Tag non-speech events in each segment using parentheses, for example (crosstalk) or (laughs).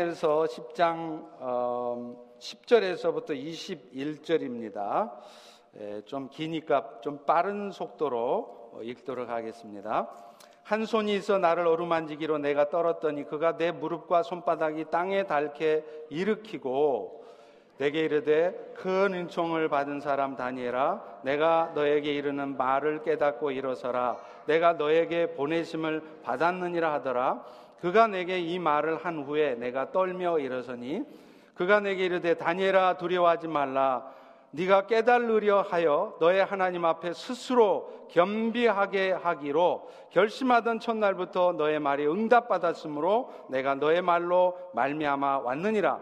에서 10장 어, 10절에서부터 21절입니다. 예, 좀 기니까 좀 빠른 속도로 어, 읽도록 하겠습니다. 한 손이 있어 나를 어루만지기로 내가 떨었더니 그가 내 무릎과 손바닥이 땅에 닳게 일으키고 내게 이르되 큰 은총을 받은 사람 다니엘아 내가 너에게 이르는 말을 깨닫고 일어서라 내가 너에게 보내심을 받았느니라 하더라 그가 내게 이 말을 한 후에 내가 떨며 일어서니 그가 내게 이르되 다니엘아 두려워하지 말라. 네가 깨달으려 하여 너의 하나님 앞에 스스로 겸비하게 하기로 결심하던 첫날부터 너의 말이 응답받았으므로 내가 너의 말로 말미암아 왔느니라.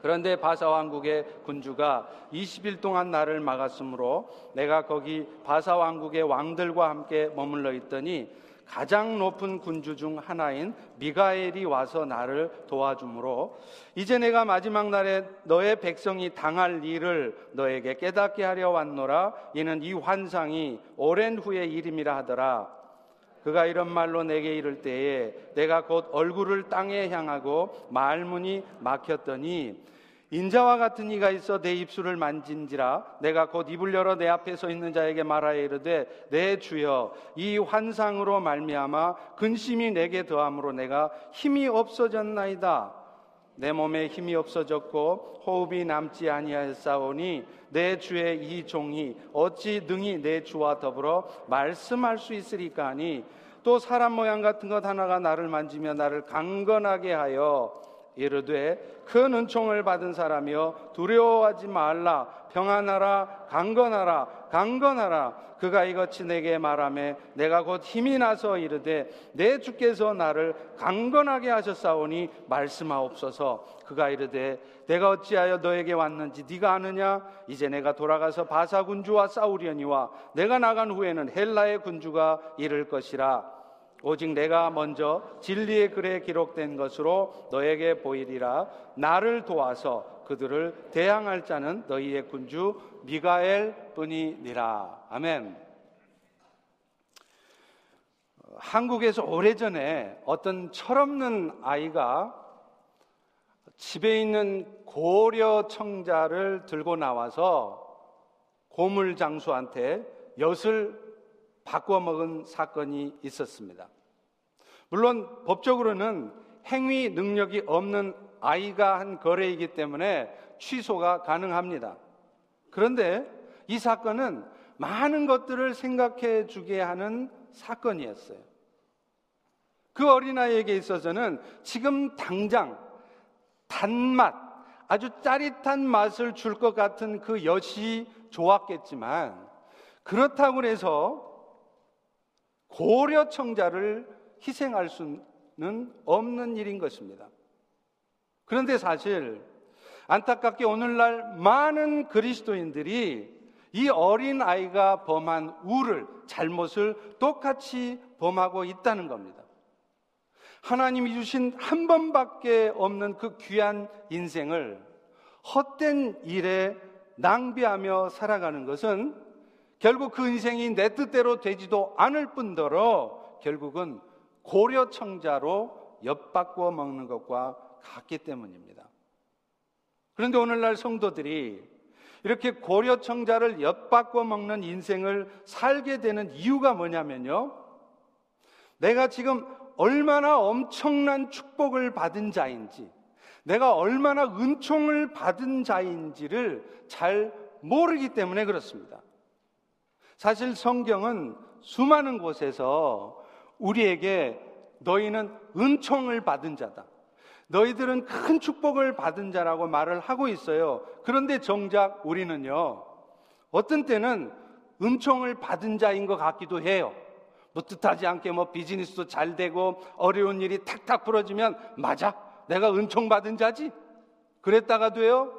그런데 바사 왕국의 군주가 20일 동안 나를 막았으므로 내가 거기 바사 왕국의 왕들과 함께 머물러 있더니 가장 높은 군주 중 하나인 미가엘이 와서 나를 도와주므로 이제 내가 마지막 날에 너의 백성이 당할 일을 너에게 깨닫게 하려 왔노라. 이는 이 환상이 오랜 후의 일임이라 하더라. 그가 이런 말로 내게 이를 때에 내가 곧 얼굴을 땅에 향하고 말문이 막혔더니 인자와 같은 이가 있어 내 입술을 만진지라 내가 곧 입을 열어 내 앞에 서 있는 자에게 말하여 이르되 내 주여 이 환상으로 말미암아 근심이 내게 더함으로 내가 힘이 없어졌나이다. 내 몸에 힘이 없어졌고 호흡이 남지 아니하였사오니 내 주의 이 종이 어찌 능히 내 주와 더불어 말씀할 수 있으리까 하니? 또 사람 모양 같은 것 하나가 나를 만지며 나를 강건하게 하여 이르되 큰 은총을 받은 사람이여 두려워하지 말라. 평안하라 강건하라 강건하라. 그가 이것이 내게 말하매 내가 곧 힘이 나서 이르되 내 주께서 나를 강건하게 하셨사오니 말씀하옵소서. 그가 이르되 내가 어찌하여 너에게 왔는지 네가 아느냐? 이제 내가 돌아가서 바사 군주와 싸우려니와 내가 나간 후에는 헬라의 군주가 이를 것이라 오직 내가 먼저 진리의 글에 기록된 것으로 너에게 보이리라 나를 도와서 그들을 대항할 자는 너희의 군주 미가엘 뿐이니라 아멘. 한국에서 오래전에 어떤 철없는 아이가 집에 있는 고려 청자를 들고 나와서 고물 장수한테 엿을 바꿔 먹은 사건이 있었습니다. 물론 법적으로는 행위 능력이 없는 아이가 한 거래이기 때문에 취소가 가능합니다. 그런데 이 사건은 많은 것들을 생각해 주게 하는 사건이었어요. 그 어린아이에게 있어서는 지금 당장 단맛, 아주 짜릿한 맛을 줄 것 같은 그 엿이 좋았겠지만 그렇다고 해서 고려 청자를 희생할 수는 없는 일인 것입니다. 그런데 사실 안타깝게 오늘날 많은 그리스도인들이 이 어린 아이가 범한 우를, 잘못을 똑같이 범하고 있다는 겁니다. 하나님이 주신 한 번밖에 없는 그 귀한 인생을 헛된 일에 낭비하며 살아가는 것은 결국 그 인생이 내 뜻대로 되지도 않을 뿐더러 결국은 고려청자로 엿바꾸어 먹는 것과 같기 때문입니다. 그런데 오늘날 성도들이 이렇게 고려청자를 엿바꾸어 먹는 인생을 살게 되는 이유가 뭐냐면요. 내가 지금 얼마나 엄청난 축복을 받은 자인지, 내가 얼마나 은총을 받은 자인지를 잘 모르기 때문에 그렇습니다. 사실 성경은 수많은 곳에서 우리에게 너희는 은총을 받은 자다. 너희들은 큰 축복을 받은 자라고 말을 하고 있어요. 그런데 정작 우리는요, 어떤 때는 은총을 받은 자인 것 같기도 해요. 뭐 뜻하지 않게 뭐 비즈니스도 잘 되고 어려운 일이 탁탁 풀어지면 맞아. 내가 은총 받은 자지. 그랬다가 돼요.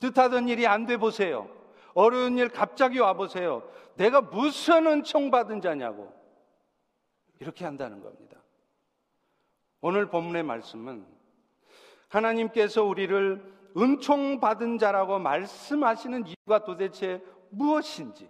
뜻하던 일이 안 돼 보세요. 어려운 일 갑자기 와 보세요. 내가 무슨 은총 받은 자냐고. 이렇게 한다는 겁니다. 오늘 본문의 말씀은 하나님께서 우리를 은총 받은 자라고 말씀하시는 이유가 도대체 무엇인지,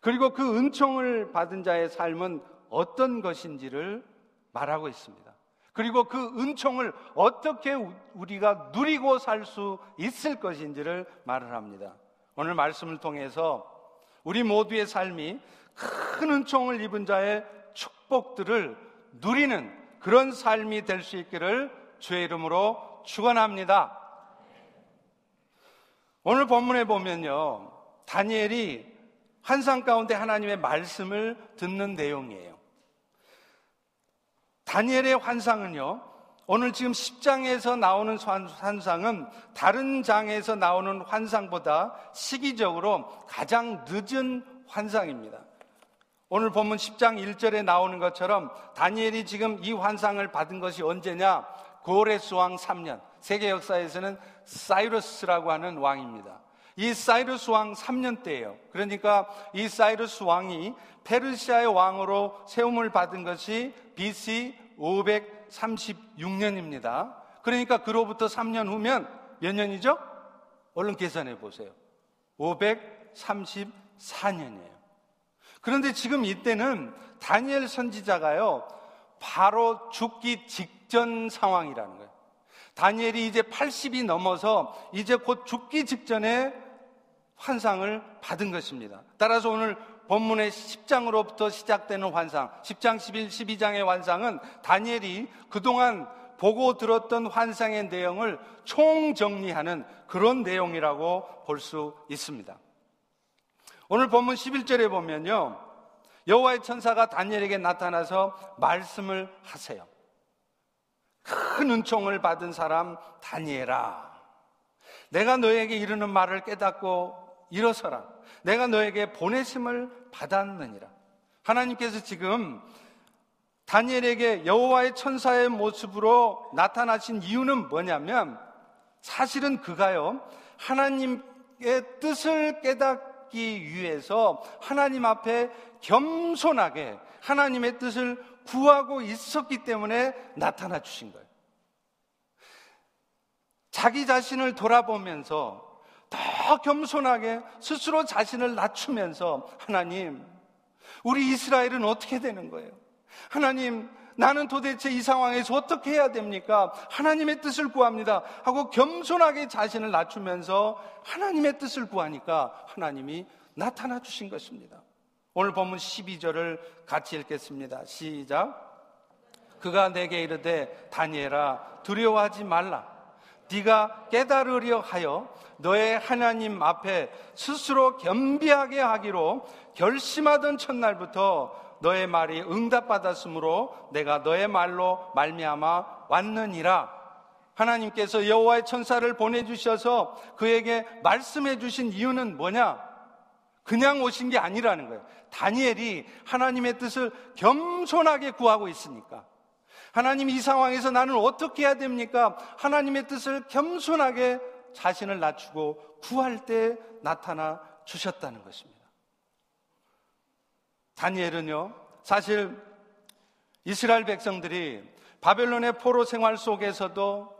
그리고 그 은총을 받은 자의 삶은 어떤 것인지를 말하고 있습니다. 그리고 그 은총을 어떻게 우리가 누리고 살 수 있을 것인지를 말을 합니다. 오늘 말씀을 통해서 우리 모두의 삶이 큰 은총을 입은 자의 축복들을 누리는 그런 삶이 될 수 있기를 주의 이름으로 축원합니다. 오늘 본문에 보면요. 다니엘이 환상 가운데 하나님의 말씀을 듣는 내용이에요. 다니엘의 환상은요. 오늘 지금 10장에서 나오는 환상은 다른 장에서 나오는 환상보다 시기적으로 가장 늦은 환상입니다. 오늘 본문 10장 1절에 나오는 것처럼 다니엘이 지금 이 환상을 받은 것이 언제냐? 고레스 왕 3년. 세계 역사에서는 사이러스라고 하는 왕입니다. 이 사이러스 왕 3년 때예요. 그러니까 이 사이러스 왕이 페르시아의 왕으로 세움을 받은 것이 BC 536년입니다. 그러니까 그로부터 3년 후면 몇 년이죠? 얼른 계산해 보세요. 534년이에요. 그런데 지금 이때는 다니엘 선지자가요, 바로 죽기 직전 상황이라는 거예요. 다니엘이 이제 80이 넘어서 이제 곧 죽기 직전에 환상을 받은 것입니다. 따라서 오늘 본문의 10장으로부터 시작되는 환상, 10장, 11, 12장의 환상은 다니엘이 그동안 보고 들었던 환상의 내용을 총정리하는 그런 내용이라고 볼 수 있습니다. 오늘 본문 11절에 보면요. 여호와의 천사가 다니엘에게 나타나서 말씀을 하세요. 큰 은총을 받은 사람 다니엘아. 내가 너에게 이르는 말을 깨닫고 일어서라. 내가 너에게 보내심을 받았느니라. 하나님께서 지금 다니엘에게 여호와의 천사의 모습으로 나타나신 이유는 뭐냐면 사실은 그가요 하나님의 뜻을 깨닫 받기 위해서 하나님 앞에 겸손하게 하나님의 뜻을 구하고 있었기 때문에 나타나 주신 거예요. 자기 자신을 돌아보면서 더 겸손하게 스스로 자신을 낮추면서 하나님, 우리 이스라엘은 어떻게 되는 거예요? 하나님, 나는 도대체 이 상황에서 어떻게 해야 됩니까? 하나님의 뜻을 구합니다. 하고 겸손하게 자신을 낮추면서 하나님의 뜻을 구하니까 하나님이 나타나 주신 것입니다. 오늘 본문 12절을 같이 읽겠습니다. 시작. 그가 내게 이르되 다니엘아 두려워하지 말라. 네가 깨달으려 하여 너의 하나님 앞에 스스로 겸비하게 하기로 결심하던 첫날부터 너의 말이 응답받았으므로 내가 너의 말로 말미암아 왔느니라. 하나님께서 여호와의 천사를 보내주셔서 그에게 말씀해 주신 이유는 뭐냐? 그냥 오신 게 아니라는 거예요. 다니엘이 하나님의 뜻을 겸손하게 구하고 있으니까. 하나님 이 상황에서 나는 어떻게 해야 됩니까? 하나님의 뜻을 겸손하게 자신을 낮추고 구할 때 나타나 주셨다는 것입니다. 다니엘은요, 사실 이스라엘 백성들이 바벨론의 포로 생활 속에서도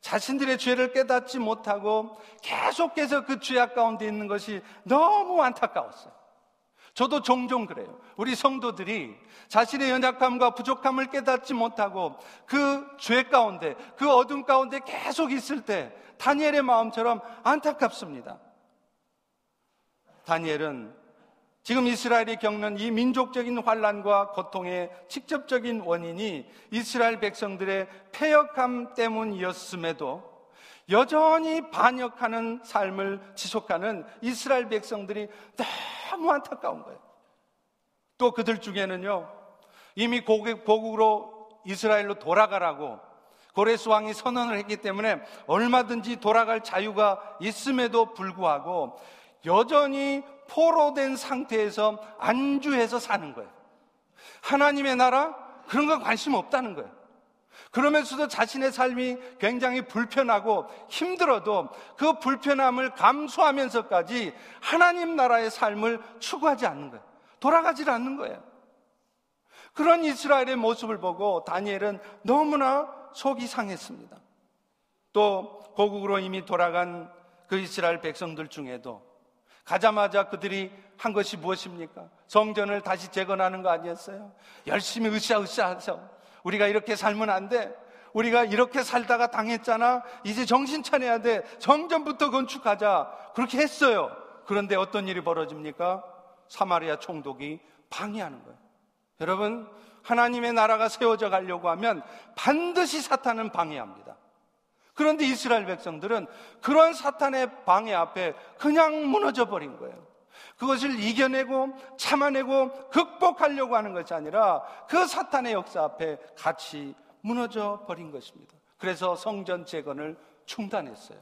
자신들의 죄를 깨닫지 못하고 계속해서 그 죄악 가운데 있는 것이 너무 안타까웠어요. 저도 종종 그래요. 우리 성도들이 자신의 연약함과 부족함을 깨닫지 못하고 그 죄 가운데, 그 어둠 가운데 계속 있을 때 다니엘의 마음처럼 안타깝습니다. 다니엘은 지금 이스라엘이 겪는 이 민족적인 환란과 고통의 직접적인 원인이 이스라엘 백성들의 폐역함 때문이었음에도 여전히 반역하는 삶을 지속하는 이스라엘 백성들이 너무 안타까운 거예요. 또 그들 중에는요, 이미 고국으로 이스라엘로 돌아가라고 고레스 왕이 선언을 했기 때문에 얼마든지 돌아갈 자유가 있음에도 불구하고 여전히 포로된 상태에서 안주해서 사는 거예요. 하나님의 나라? 그런 건 관심 없다는 거예요. 그러면서도 자신의 삶이 굉장히 불편하고 힘들어도 그 불편함을 감수하면서까지 하나님 나라의 삶을 추구하지 않는 거예요. 돌아가질 않는 거예요. 그런 이스라엘의 모습을 보고 다니엘은 너무나 속이 상했습니다. 또 고국으로 이미 돌아간 그 이스라엘 백성들 중에도 가자마자 그들이 한 것이 무엇입니까? 성전을 다시 재건하는 거 아니었어요? 열심히 으쌰으쌰 하죠. 우리가 이렇게 살면 안 돼. 우리가 이렇게 살다가 당했잖아. 이제 정신 차려야 돼. 정전부터 건축하자. 그렇게 했어요. 그런데 어떤 일이 벌어집니까? 사마리아 총독이 방해하는 거예요. 여러분, 하나님의 나라가 세워져 가려고 하면 반드시 사탄은 방해합니다. 그런데 이스라엘 백성들은 그런 사탄의 방해 앞에 그냥 무너져 버린 거예요. 그것을 이겨내고 참아내고 극복하려고 하는 것이 아니라 그 사탄의 역사 앞에 같이 무너져 버린 것입니다. 그래서 성전 재건을 중단했어요.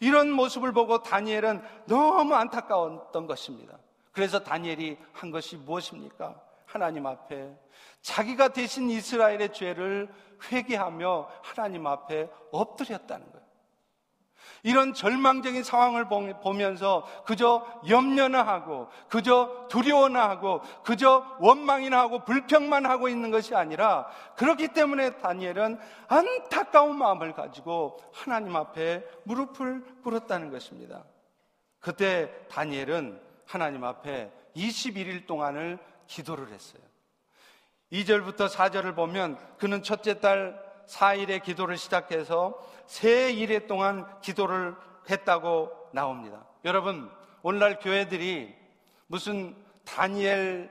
이런 모습을 보고 다니엘은 너무 안타까웠던 것입니다. 그래서 다니엘이 한 것이 무엇입니까? 하나님 앞에 자기가 대신 이스라엘의 죄를 회개하며 하나님 앞에 엎드렸다는 거예요. 이런 절망적인 상황을 보면서 그저 염려나 하고, 그저 두려워나 하고, 그저 원망이나 하고, 불평만 하고 있는 것이 아니라, 그렇기 때문에 다니엘은 안타까운 마음을 가지고 하나님 앞에 무릎을 꿇었다는 것입니다. 그때 다니엘은 하나님 앞에 21일 동안을 기도를 했어요. 2절부터 4절을 보면 그는 첫째 달 4일에 기도를 시작해서 세 일에 동안 기도를 했다고 나옵니다. 여러분, 오늘날 교회들이 무슨 다니엘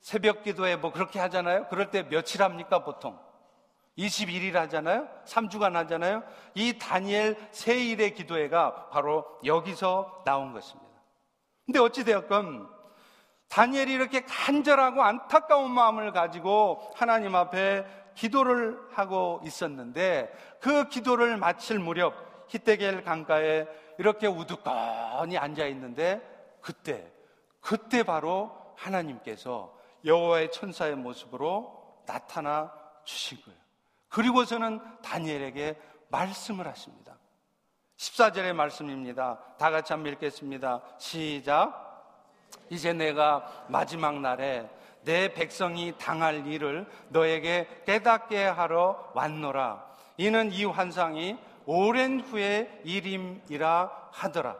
새벽 기도에 뭐 그렇게 하잖아요? 그럴 때 며칠 합니까, 보통? 21일 하잖아요? 3주간 하잖아요? 이 다니엘 세일의 기도회가 바로 여기서 나온 것입니다. 근데 어찌되었건 다니엘이 이렇게 간절하고 안타까운 마음을 가지고 하나님 앞에 기도를 하고 있었는데 그 기도를 마칠 무렵 히데겔 강가에 이렇게 우두커니 앉아 있는데 그때 그때 바로 하나님께서 여호와의 천사의 모습으로 나타나 주신 거예요. 그리고서는 다니엘에게 말씀을 하십니다. 14절의 말씀입니다. 다 같이 한번 읽겠습니다. 시작. 이제 내가 마지막 날에 내 백성이 당할 일을 너에게 깨닫게 하러 왔노라. 이는 이 환상이 오랜 후의 일임이라 하더라.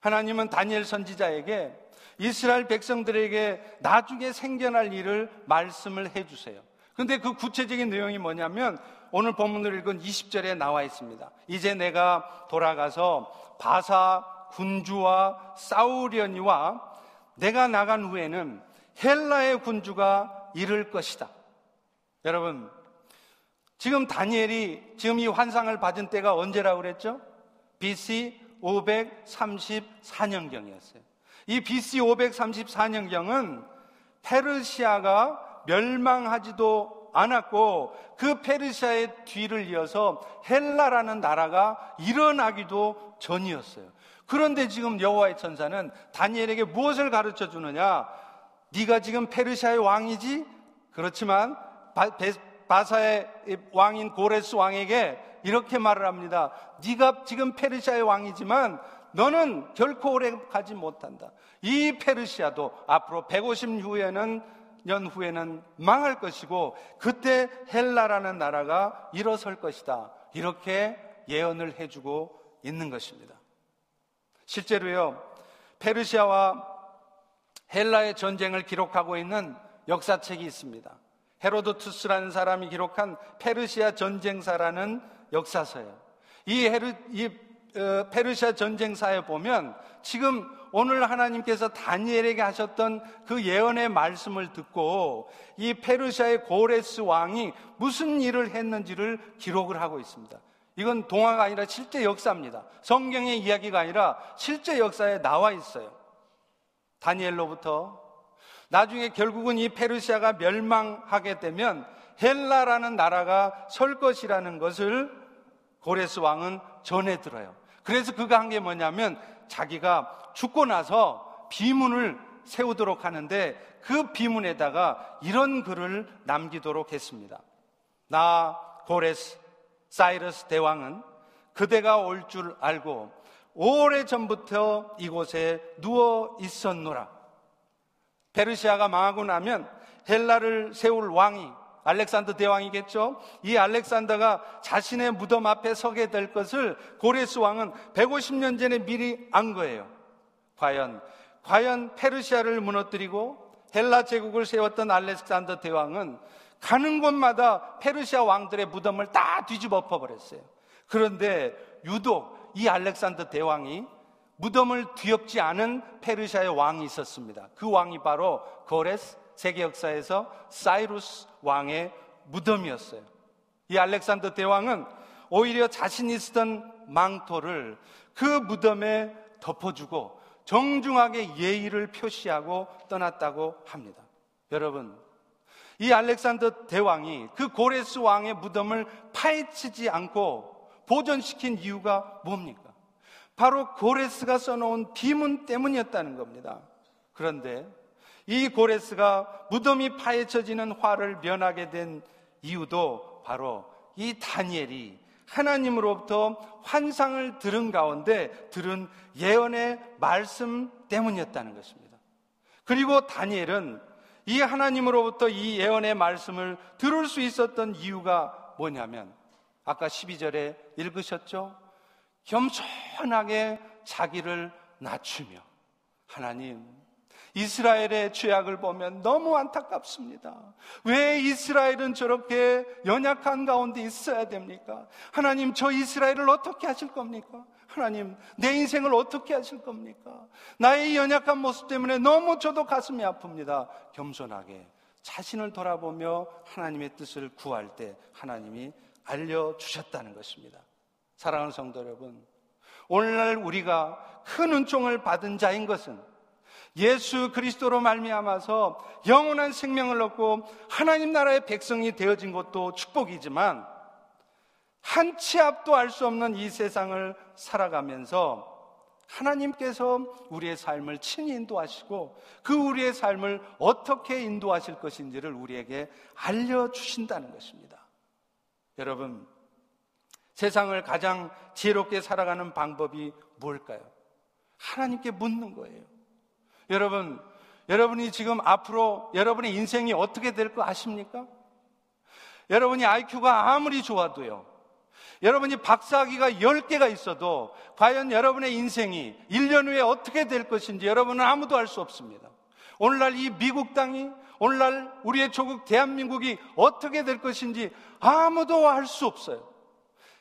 하나님은 다니엘 선지자에게 이스라엘 백성들에게 나중에 생겨날 일을 말씀을 해 주세요. 근데 그 구체적인 내용이 뭐냐면 오늘 본문을 읽은 20절에 나와 있습니다. 이제 내가 돌아가서 바사 군주와 싸우려니와 내가 나간 후에는 헬라의 군주가 이를 것이다. 여러분, 지금 다니엘이 지금 이 환상을 받은 때가 언제라고 그랬죠? BC 534년경이었어요. 이 BC 534년경은 페르시아가 멸망하지도 않았고 그 페르시아의 뒤를 이어서 헬라라는 나라가 일어나기도 전이었어요. 그런데 지금 여호와의 천사는 다니엘에게 무엇을 가르쳐 주느냐? 네가 지금 페르시아의 왕이지? 그렇지만 바, 사의 왕인 고레스 왕에게 이렇게 말을 합니다. 네가 지금 페르시아의 왕이지만 너는 결코 오래 가지 못한다. 이 페르시아도 앞으로 150 후에는 년 후에는 망할 것이고 그때 헬라라는 나라가 일어설 것이다. 이렇게 예언을 해주고 있는 것입니다. 실제로요, 페르시아와 헬라의 전쟁을 기록하고 있는 역사책이 있습니다. 헤로도투스라는 사람이 기록한 페르시아 전쟁사라는 역사서예요. 이, 헤르, 이 어, 페르시아 전쟁사에 보면 지금 오늘 하나님께서 다니엘에게 하셨던 그 예언의 말씀을 듣고 이 페르시아의 고레스 왕이 무슨 일을 했는지를 기록을 하고 있습니다. 이건 동화가 아니라 실제 역사입니다. 성경의 이야기가 아니라 실제 역사에 나와 있어요. 다니엘로부터 나중에 결국은 이 페르시아가 멸망하게 되면 헬라라는 나라가 설 것이라는 것을 고레스 왕은 전해 들어요. 그래서 그가 한 게 뭐냐면 자기가 죽고 나서 비문을 세우도록 하는데 그 비문에다가 이런 글을 남기도록 했습니다. 나 고레스 사이러스 대왕은 그대가 올 줄 알고 오래 전부터 이곳에 누워 있었노라. 페르시아가 망하고 나면 헬라를 세울 왕이 알렉산더 대왕이겠죠? 이 알렉산더가 자신의 무덤 앞에 서게 될 것을 고레스 왕은 150년 전에 미리 안 거예요. 과연, 과연 페르시아를 무너뜨리고 헬라 제국을 세웠던 알렉산더 대왕은 가는 곳마다 페르시아 왕들의 무덤을 다 뒤집어 엎어버렸어요. 그런데 유독 이 알렉산더 대왕이 무덤을 뒤엎지 않은 페르시아의 왕이 있었습니다. 그 왕이 바로 고레스 세계 역사에서 사이루스 왕의 무덤이었어요. 이 알렉산더 대왕은 오히려 자신이 쓰던 망토를 그 무덤에 덮어주고 정중하게 예의를 표시하고 떠났다고 합니다. 여러분, 이 알렉산더 대왕이 그 고레스 왕의 무덤을 파헤치지 않고 보존시킨 이유가 뭡니까? 바로 고레스가 써놓은 비문 때문이었다는 겁니다. 그런데 이 고레스가 무덤이 파헤쳐지는 화를 면하게 된 이유도 바로 이 다니엘이 하나님으로부터 환상을 들은 가운데 들은 예언의 말씀 때문이었다는 것입니다. 그리고 다니엘은 이 하나님으로부터 이 예언의 말씀을 들을 수 있었던 이유가 뭐냐면 아까 12절에 읽으셨죠? 겸손하게 자기를 낮추며 하나님 이스라엘의 죄악을 보면 너무 안타깝습니다. 왜 이스라엘은 저렇게 연약한 가운데 있어야 됩니까? 하나님, 저 이스라엘을 어떻게 하실 겁니까? 하나님, 내 인생을 어떻게 하실 겁니까? 나의 연약한 모습 때문에 너무 저도 가슴이 아픕니다. 겸손하게 자신을 돌아보며 하나님의 뜻을 구할 때 하나님이 알려주셨다는 것입니다. 사랑하는 성도 여러분, 오늘날 우리가 큰 은총을 받은 자인 것은 예수 그리스도로 말미암아서 영원한 생명을 얻고 하나님 나라의 백성이 되어진 것도 축복이지만 한 치 앞도 알 수 없는 이 세상을 살아가면서 하나님께서 우리의 삶을 친히 인도하시고 그 우리의 삶을 어떻게 인도하실 것인지를 우리에게 알려주신다는 것입니다. 여러분, 세상을 가장 지혜롭게 살아가는 방법이 뭘까요? 하나님께 묻는 거예요. 여러분, 여러분이 지금 앞으로 여러분의 인생이 어떻게 될 거 아십니까? 여러분이 IQ가 아무리 좋아도요. 여러분이 박사학위가 10개가 있어도 과연 여러분의 인생이 1년 후에 어떻게 될 것인지 여러분은 아무도 알 수 없습니다. 오늘날 이 미국 땅이 오늘날 우리의 조국 대한민국이 어떻게 될 것인지 아무도 알 수 없어요.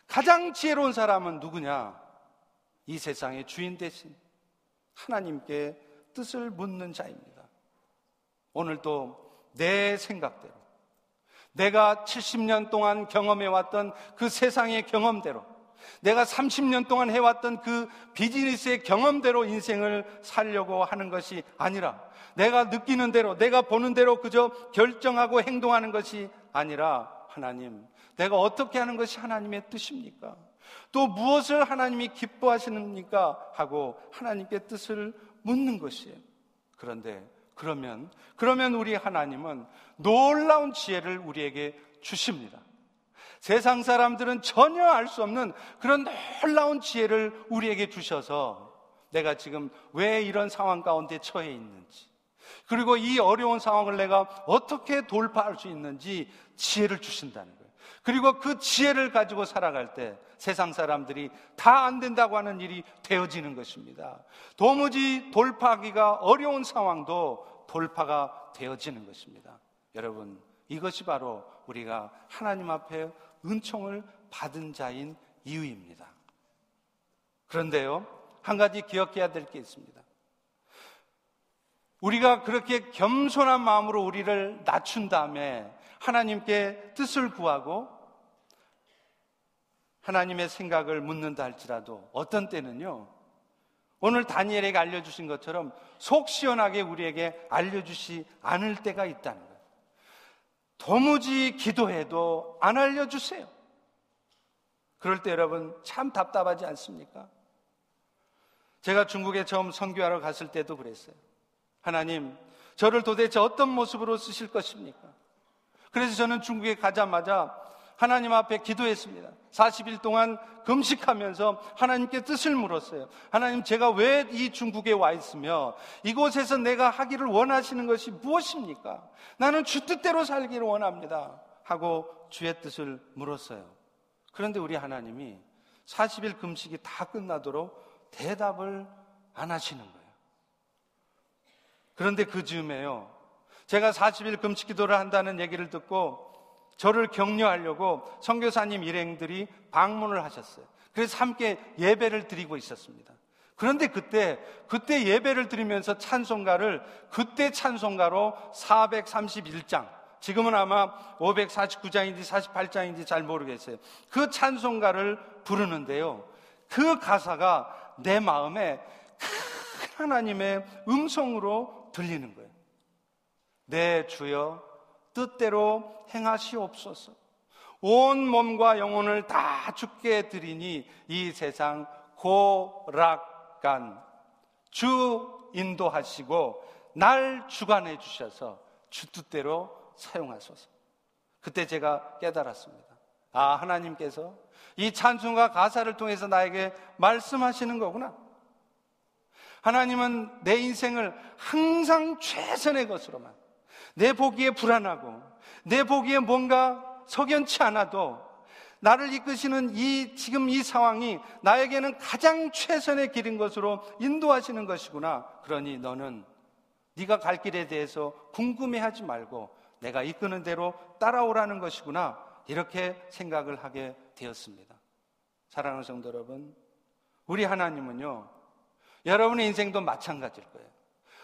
가장 지혜로운 사람은 누구냐? 이 세상의 주인 대신 하나님께 뜻을 묻는 자입니다. 오늘도 내 생각대로 내가 70년 동안 경험해왔던 그 세상의 경험대로 내가 30년 동안 해왔던 그 비즈니스의 경험대로 인생을 살려고 하는 것이 아니라 내가 느끼는 대로 내가 보는 대로 그저 결정하고 행동하는 것이 아니라 하나님 내가 어떻게 하는 것이 하나님의 뜻입니까? 또 무엇을 하나님이 기뻐하시는니까 하고 하나님께 뜻을 묻는 것이에요. 그런데 그러면 그러면 우리 하나님은 놀라운 지혜를 우리에게 주십니다. 세상 사람들은 전혀 알 수 없는 그런 놀라운 지혜를 우리에게 주셔서 내가 지금 왜 이런 상황 가운데 처해 있는지 그리고 이 어려운 상황을 내가 어떻게 돌파할 수 있는지 지혜를 주신다는 거예요. 그리고 그 지혜를 가지고 살아갈 때 세상 사람들이 다 안 된다고 하는 일이 되어지는 것입니다. 도무지 돌파하기가 어려운 상황도 돌파가 되어지는 것입니다. 여러분, 이것이 바로 우리가 하나님 앞에 은총을 받은 자인 이유입니다. 그런데요, 한 가지 기억해야 될 게 있습니다. 우리가 그렇게 겸손한 마음으로 우리를 낮춘 다음에 하나님께 뜻을 구하고 하나님의 생각을 묻는다 할지라도 어떤 때는요, 오늘 다니엘에게 알려주신 것처럼 속 시원하게 우리에게 알려주시 않을 때가 있다는 거예요. 도무지 기도해도 안 알려주세요. 그럴 때 여러분 참 답답하지 않습니까? 제가 중국에 처음 선교하러 갔을 때도 그랬어요. 하나님, 저를 도대체 어떤 모습으로 쓰실 것입니까? 그래서 저는 중국에 가자마자 하나님 앞에 기도했습니다. 40일 동안 금식하면서 하나님께 뜻을 물었어요. 하나님, 제가 왜 이 중국에 와 있으며 이곳에서 내가 하기를 원하시는 것이 무엇입니까? 나는 주 뜻대로 살기를 원합니다. 하고 주의 뜻을 물었어요. 그런데 우리 하나님이 40일 금식이 다 끝나도록 대답을 안 하시는 거예요. 그런데 그 즈음에요. 제가 40일 금식 기도를 한다는 얘기를 듣고 저를 격려하려고 선교사님 일행들이 방문을 하셨어요. 그래서 함께 예배를 드리고 있었습니다. 그런데 그때 그때 예배를 드리면서 찬송가를 그때 찬송가로 431장 지금은 아마 549장인지 48장인지 잘 모르겠어요. 그 찬송가를 부르는데요. 그 가사가 내 마음에 큰 하나님의 음성으로 들리는 거예요. 내 주여 뜻대로 행하시옵소서. 온 몸과 영혼을 다 죽게 드리니 이 세상 고락간 주 인도하시고 날 주관해 주셔서 주 뜻대로 사용하소서. 그때 제가 깨달았습니다. 아, 하나님께서 이 찬송과 가사를 통해서 나에게 말씀하시는 거구나. 하나님은 내 인생을 항상 최선의 것으로만, 내 보기에 불안하고, 내 보기에 뭔가 석연치 않아도, 나를 이끄시는 이, 지금 이 상황이 나에게는 가장 최선의 길인 것으로 인도하시는 것이구나. 그러니 너는 네가 갈 길에 대해서 궁금해하지 말고 내가 이끄는 대로 따라오라는 것이구나. 이렇게 생각을 하게 되었습니다. 사랑하는 성도 여러분, 우리 하나님은요, 여러분의 인생도 마찬가지일 거예요.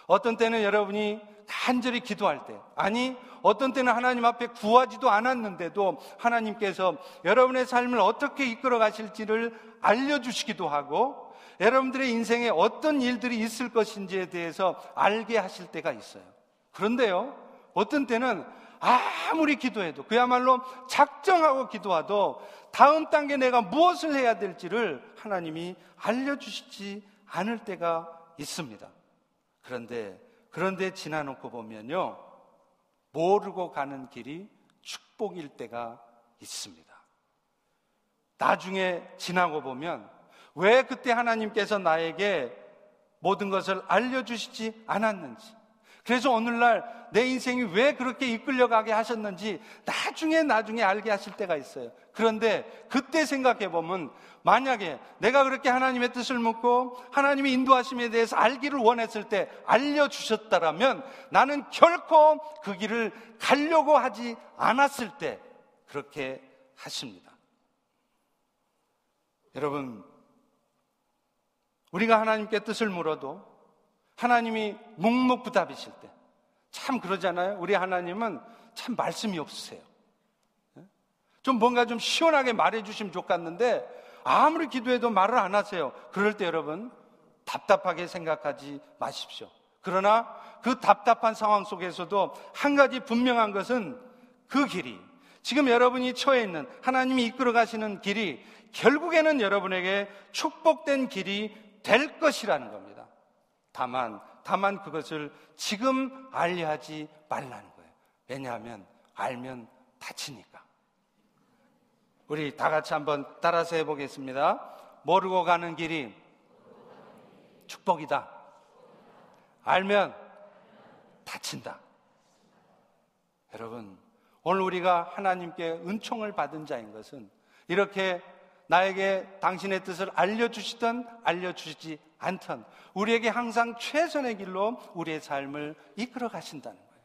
어떤 때는 여러분이 간절히 기도할 때, 아니, 어떤 때는 하나님 앞에 구하지도 않았는데도 하나님께서 여러분의 삶을 어떻게 이끌어 가실지를 알려주시기도 하고, 여러분들의 인생에 어떤 일들이 있을 것인지에 대해서 알게 하실 때가 있어요. 그런데요, 어떤 때는 아무리 기도해도 그야말로 작정하고 기도해도 다음 단계 내가 무엇을 해야 될지를 하나님이 알려주시지 않을 때가 있습니다. 그런데, 그런데 지나놓고 보면요. 모르고 가는 길이 축복일 때가 있습니다. 나중에 지나고 보면 왜 그때 하나님께서 나에게 모든 것을 알려주시지 않았는지, 그래서 오늘날 내 인생이 왜 그렇게 이끌려가게 하셨는지 나중에 나중에 알게 하실 때가 있어요. 그런데 그때 생각해 보면 만약에 내가 그렇게 하나님의 뜻을 묻고 하나님의 인도하심에 대해서 알기를 원했을 때 알려주셨다라면 나는 결코 그 길을 가려고 하지 않았을 때 그렇게 하십니다. 여러분, 우리가 하나님께 뜻을 물어도 하나님이 묵묵부답이실 때. 참 그러잖아요. 우리 하나님은 참 말씀이 없으세요. 예? 좀 뭔가 좀 시원하게 말해주시면 좋겠는데 아무리 기도해도 말을 안 하세요. 그럴 때 여러분 답답하게 생각하지 마십시오. 그러나 그 답답한 상황 속에서도 한 가지 분명한 것은 그 길이 지금 여러분이 처해 있는 하나님이 이끌어 가시는 길이 결국에는 여러분에게 축복된 길이 될 것이라는 겁니다. 다만, 다만 그것을 지금 알려하지 말라는 거예요. 왜냐하면 알면 다치니까. 우리 다 같이 한번 따라서 해보겠습니다. 모르고 가는 길이 축복이다. 알면 다친다. 여러분, 오늘 우리가 하나님께 은총을 받은 자인 것은 이렇게 나에게 당신의 뜻을 알려주시던 알려주시지 않던 우리에게 항상 최선의 길로 우리의 삶을 이끌어 가신다는 거예요.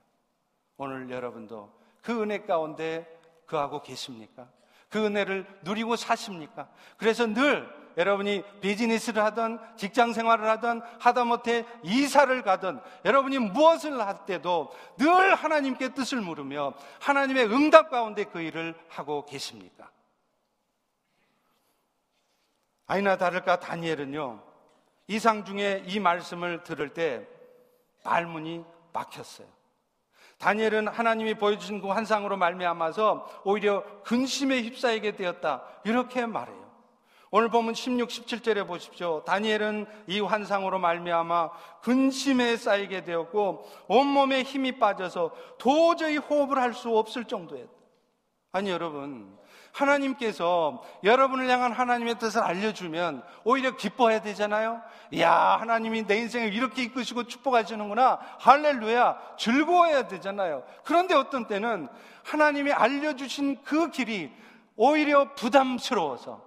오늘 여러분도 그 은혜 가운데 그하고 계십니까? 그 은혜를 누리고 사십니까? 그래서 늘 여러분이 비즈니스를 하든 직장 생활을 하든 하다못해 이사를 가든 여러분이 무엇을 할 때도 늘 하나님께 뜻을 물으며 하나님의 응답 가운데 그 일을 하고 계십니까? 아니나 다를까 다니엘은요 이상 중에 이 말씀을 들을 때 말문이 막혔어요. 다니엘은 하나님이 보여주신 그 환상으로 말미암아서 오히려 근심에 휩싸이게 되었다. 이렇게 말해요. 오늘 보면 16, 17절에 보십시오. 다니엘은 이 환상으로 말미암아 근심에 쌓이게 되었고 온몸에 힘이 빠져서 도저히 호흡을 할 수 없을 정도였다. 아니 여러분, 하나님께서 여러분을 향한 하나님의 뜻을 알려주면 오히려 기뻐해야 되잖아요. 야, 하나님이 내 인생을 이렇게 이끄시고 축복하시는구나. 할렐루야. 즐거워해야 되잖아요. 그런데 어떤 때는 하나님이 알려주신 그 길이 오히려 부담스러워서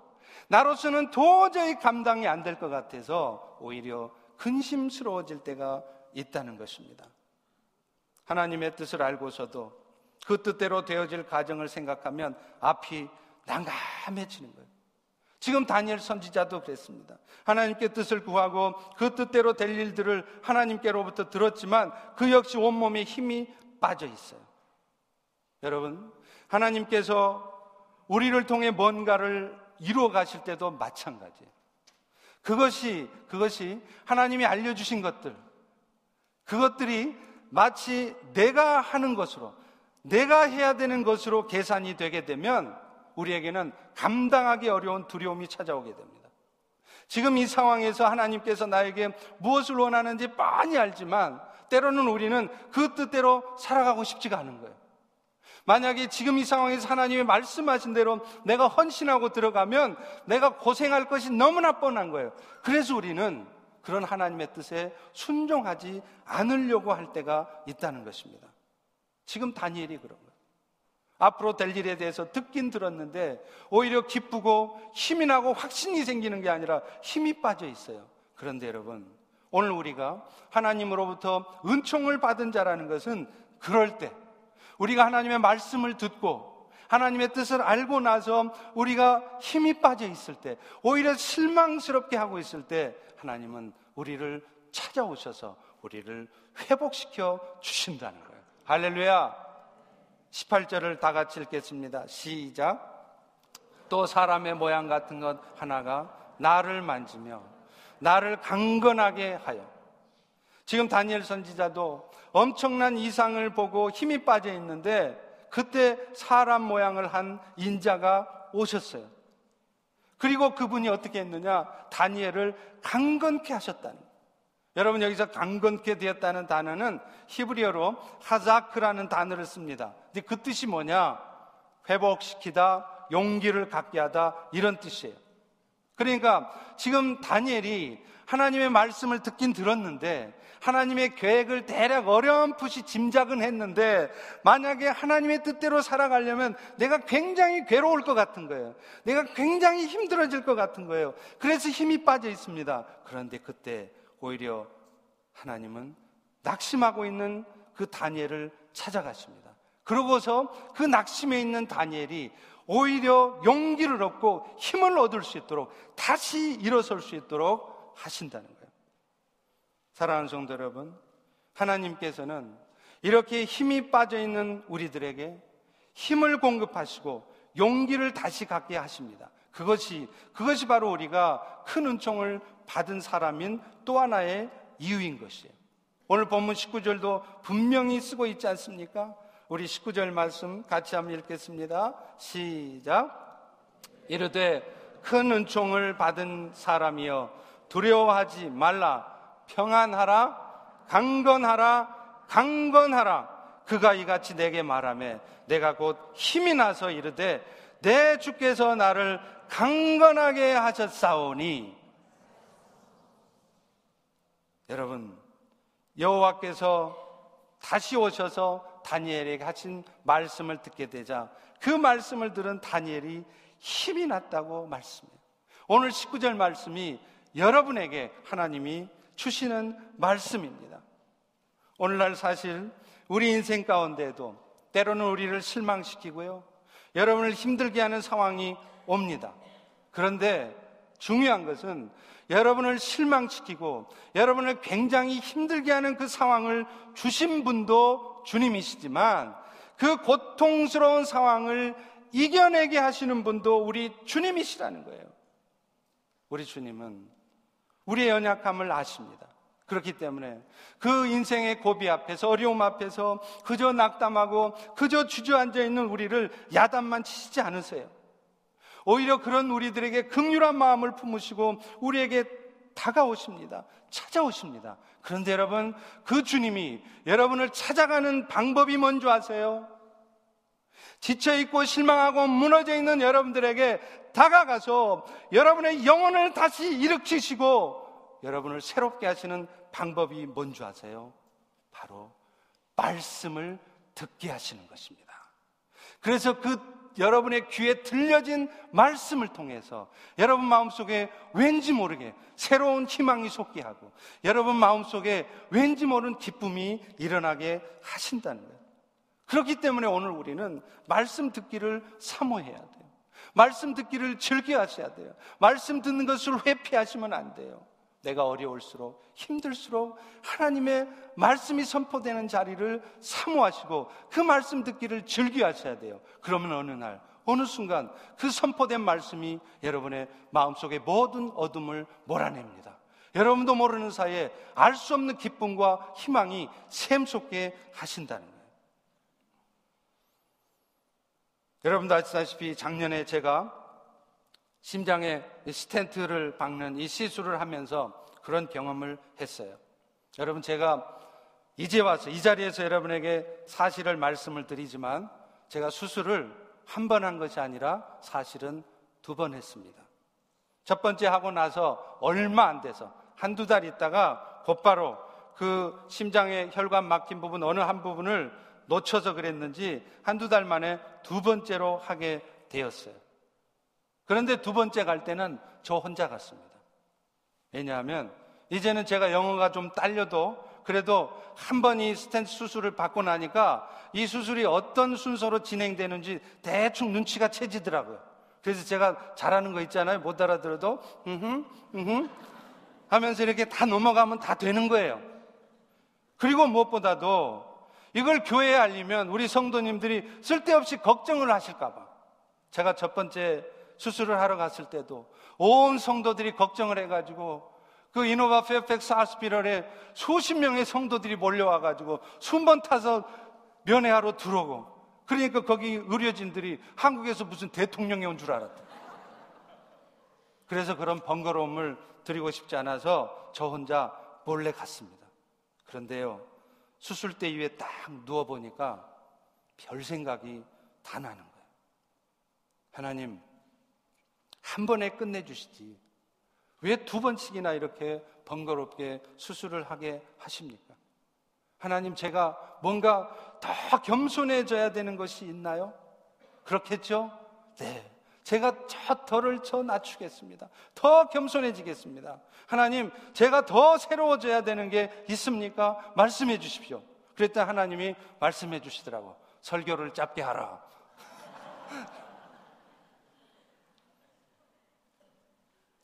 나로서는 도저히 감당이 안 될 것 같아서 오히려 근심스러워질 때가 있다는 것입니다. 하나님의 뜻을 알고서도 그 뜻대로 되어질 가정을 생각하면 앞이 난감해지는 거예요. 지금 다니엘 선지자도 그랬습니다. 하나님께 뜻을 구하고 그 뜻대로 될 일들을 하나님께로부터 들었지만 그 역시 온몸에 힘이 빠져 있어요. 여러분, 하나님께서 우리를 통해 뭔가를 이루어 가실 때도 마찬가지예요. 그것이, 그것이 하나님이 알려주신 것들, 그것들이 마치 내가 하는 것으로, 내가 해야 되는 것으로 계산이 되게 되면 우리에게는 감당하기 어려운 두려움이 찾아오게 됩니다. 지금 이 상황에서 하나님께서 나에게 무엇을 원하는지 뻔히 알지만 때로는 우리는 그 뜻대로 살아가고 싶지가 않은 거예요. 만약에 지금 이 상황에서 하나님의 말씀하신 대로 내가 헌신하고 들어가면 내가 고생할 것이 너무나 뻔한 거예요. 그래서 우리는 그런 하나님의 뜻에 순종하지 않으려고 할 때가 있다는 것입니다. 지금 다니엘이 그런 거예요. 앞으로 될 일에 대해서 듣긴 들었는데 오히려 기쁘고 힘이 나고 확신이 생기는 게 아니라 힘이 빠져 있어요. 그런데 여러분, 오늘 우리가 하나님으로부터 은총을 받은 자라는 것은 그럴 때 우리가 하나님의 말씀을 듣고 하나님의 뜻을 알고 나서 우리가 힘이 빠져 있을 때 오히려 실망스럽게 하고 있을 때 하나님은 우리를 찾아오셔서 우리를 회복시켜 주신다는 거예요. 할렐루야. 18절을 다 같이 읽겠습니다. 시작. 또 사람의 모양 같은 것 하나가 나를 만지며 나를 강건하게 하여 지금 다니엘 선지자도 엄청난 이상을 보고 힘이 빠져 있는데 그때 사람 모양을 한 인자가 오셨어요. 그리고 그분이 어떻게 했느냐? 다니엘을 강건케 하셨다는. 여러분 여기서 강건케 되었다는 단어는 히브리어로 하자크라는 단어를 씁니다. 근데 그 뜻이 뭐냐? 회복시키다, 용기를 갖게 하다 이런 뜻이에요. 그러니까 지금 다니엘이 하나님의 말씀을 듣긴 들었는데 하나님의 계획을 대략 어렴풋이 짐작은 했는데 만약에 하나님의 뜻대로 살아가려면 내가 굉장히 괴로울 것 같은 거예요. 내가 굉장히 힘들어질 것 같은 거예요. 그래서 힘이 빠져 있습니다. 그런데 그때 오히려 하나님은 낙심하고 있는 그 다니엘을 찾아가십니다. 그러고서 그 낙심에 있는 다니엘이 오히려 용기를 얻고 힘을 얻을 수 있도록 다시 일어설 수 있도록 하신다는 거예요. 사랑하는 성도 여러분, 하나님께서는 이렇게 힘이 빠져 있는 우리들에게 힘을 공급하시고 용기를 다시 갖게 하십니다. 그것이 그것이 바로 우리가 큰 은총을 받은 사람인 또 하나의 이유인 것이에요. 오늘 본문 19절도 분명히 쓰고 있지 않습니까? 우리 19절 말씀 같이 한번 읽겠습니다. 시작. 이르되 큰 은총을 받은 사람이여 두려워하지 말라 평안하라 강건하라 강건하라 그가 이같이 내게 말하매 내가 곧 힘이 나서 이르되 내 주께서 나를 강건하게 하셨사오니 여러분 여호와께서 다시 오셔서 다니엘에게 하신 말씀을 듣게 되자 그 말씀을 들은 다니엘이 힘이 났다고 말씀해요. 오늘 19절 말씀이 여러분에게 하나님이 주시는 말씀입니다. 오늘날 사실 우리 인생 가운데도 때로는 우리를 실망시키고요. 여러분을 힘들게 하는 상황이 옵니다. 그런데 중요한 것은 여러분을 실망시키고 여러분을 굉장히 힘들게 하는 그 상황을 주신 분도 주님이시지만 그 고통스러운 상황을 이겨내게 하시는 분도 우리 주님이시라는 거예요. 우리 주님은 우리의 연약함을 아십니다. 그렇기 때문에 그 인생의 고비 앞에서 어려움 앞에서 그저 낙담하고 그저 주저앉아 있는 우리를 야단만 치시지 않으세요. 오히려 그런 우리들에게 극률한 마음을 품으시고 우리에게 다가오십니다. 찾아오십니다. 그런데 여러분, 그 주님이 여러분을 찾아가는 방법이 뭔지 아세요? 지쳐있고 실망하고 무너져 있는 여러분들에게 다가가서 여러분의 영혼을 다시 일으키시고 여러분을 새롭게 하시는 방법이 뭔지 아세요? 바로 말씀을 듣게 하시는 것입니다. 그래서 그 여러분의 귀에 들려진 말씀을 통해서 여러분 마음속에 왠지 모르게 새로운 희망이 솟게 하고 여러분 마음속에 왠지 모르는 기쁨이 일어나게 하신다는 거예요. 그렇기 때문에 오늘 우리는 말씀 듣기를 사모해야 돼요. 말씀 듣기를 즐겨 하셔야 돼요. 말씀 듣는 것을 회피하시면 안 돼요. 내가 어려울수록 힘들수록 하나님의 말씀이 선포되는 자리를 사모하시고 그 말씀 듣기를 즐겨 하셔야 돼요. 그러면 어느 날 어느 순간 그 선포된 말씀이 여러분의 마음속에 모든 어둠을 몰아냅니다. 여러분도 모르는 사이에 알 수 없는 기쁨과 희망이 샘솟게 하신다는 거예요. 여러분도 아시다시피 작년에 제가 심장에 스텐트를 박는 이 시술을 하면서 그런 경험을 했어요. 여러분 제가 이제 와서 이 자리에서 여러분에게 사실을 말씀을 드리지만 제가 수술을 한 번 한 것이 아니라 사실은 두 번 했습니다. 첫 번째 하고 나서 얼마 안 돼서 한두 달 있다가 곧바로 그 심장의 혈관 막힌 부분 어느 한 부분을 놓쳐서 그랬는지 한두 달 만에 두 번째로 하게 되었어요. 그런데 두 번째 갈 때는 저 혼자 갔습니다. 왜냐하면 이제는 제가 영어가 좀 딸려도 그래도 한 번 이 스탠스 수술을 받고 나니까 이 수술이 어떤 순서로 진행되는지 대충 눈치가 채지더라고요. 그래서 제가 잘하는 거 있잖아요. 못 알아들어도, 음흠, 음흠 하면서 이렇게 다 넘어가면 다 되는 거예요. 그리고 무엇보다도 이걸 교회에 알리면 우리 성도님들이 쓸데없이 걱정을 하실까봐. 제가 첫 번째 수술을 하러 갔을 때도 온 성도들이 걱정을 해가지고 그 이노바 페어팩스 아스피럴에 수십 명의 성도들이 몰려와가지고 순번 타서 면회하러 들어오고 그러니까 거기 의료진들이 한국에서 무슨 대통령이 온 줄 알았다. 그래서 그런 번거로움을 드리고 싶지 않아서 저 혼자 몰래 갔습니다. 그런데요, 수술대 위에 딱 누워보니까 별 생각이 다 나는 거예요. 하나님, 한 번에 끝내주시지. 왜 두 번씩이나 이렇게 번거롭게 수술을 하게 하십니까? 하나님, 제가 뭔가 더 겸손해져야 되는 것이 있나요? 그렇겠죠? 네. 제가 저 덜을 저 낮추겠습니다. 더 겸손해지겠습니다. 하나님, 제가 더 새로워져야 되는 게 있습니까? 말씀해 주십시오. 그랬더니 하나님이 말씀해 주시더라고. 설교를 짧게 하라.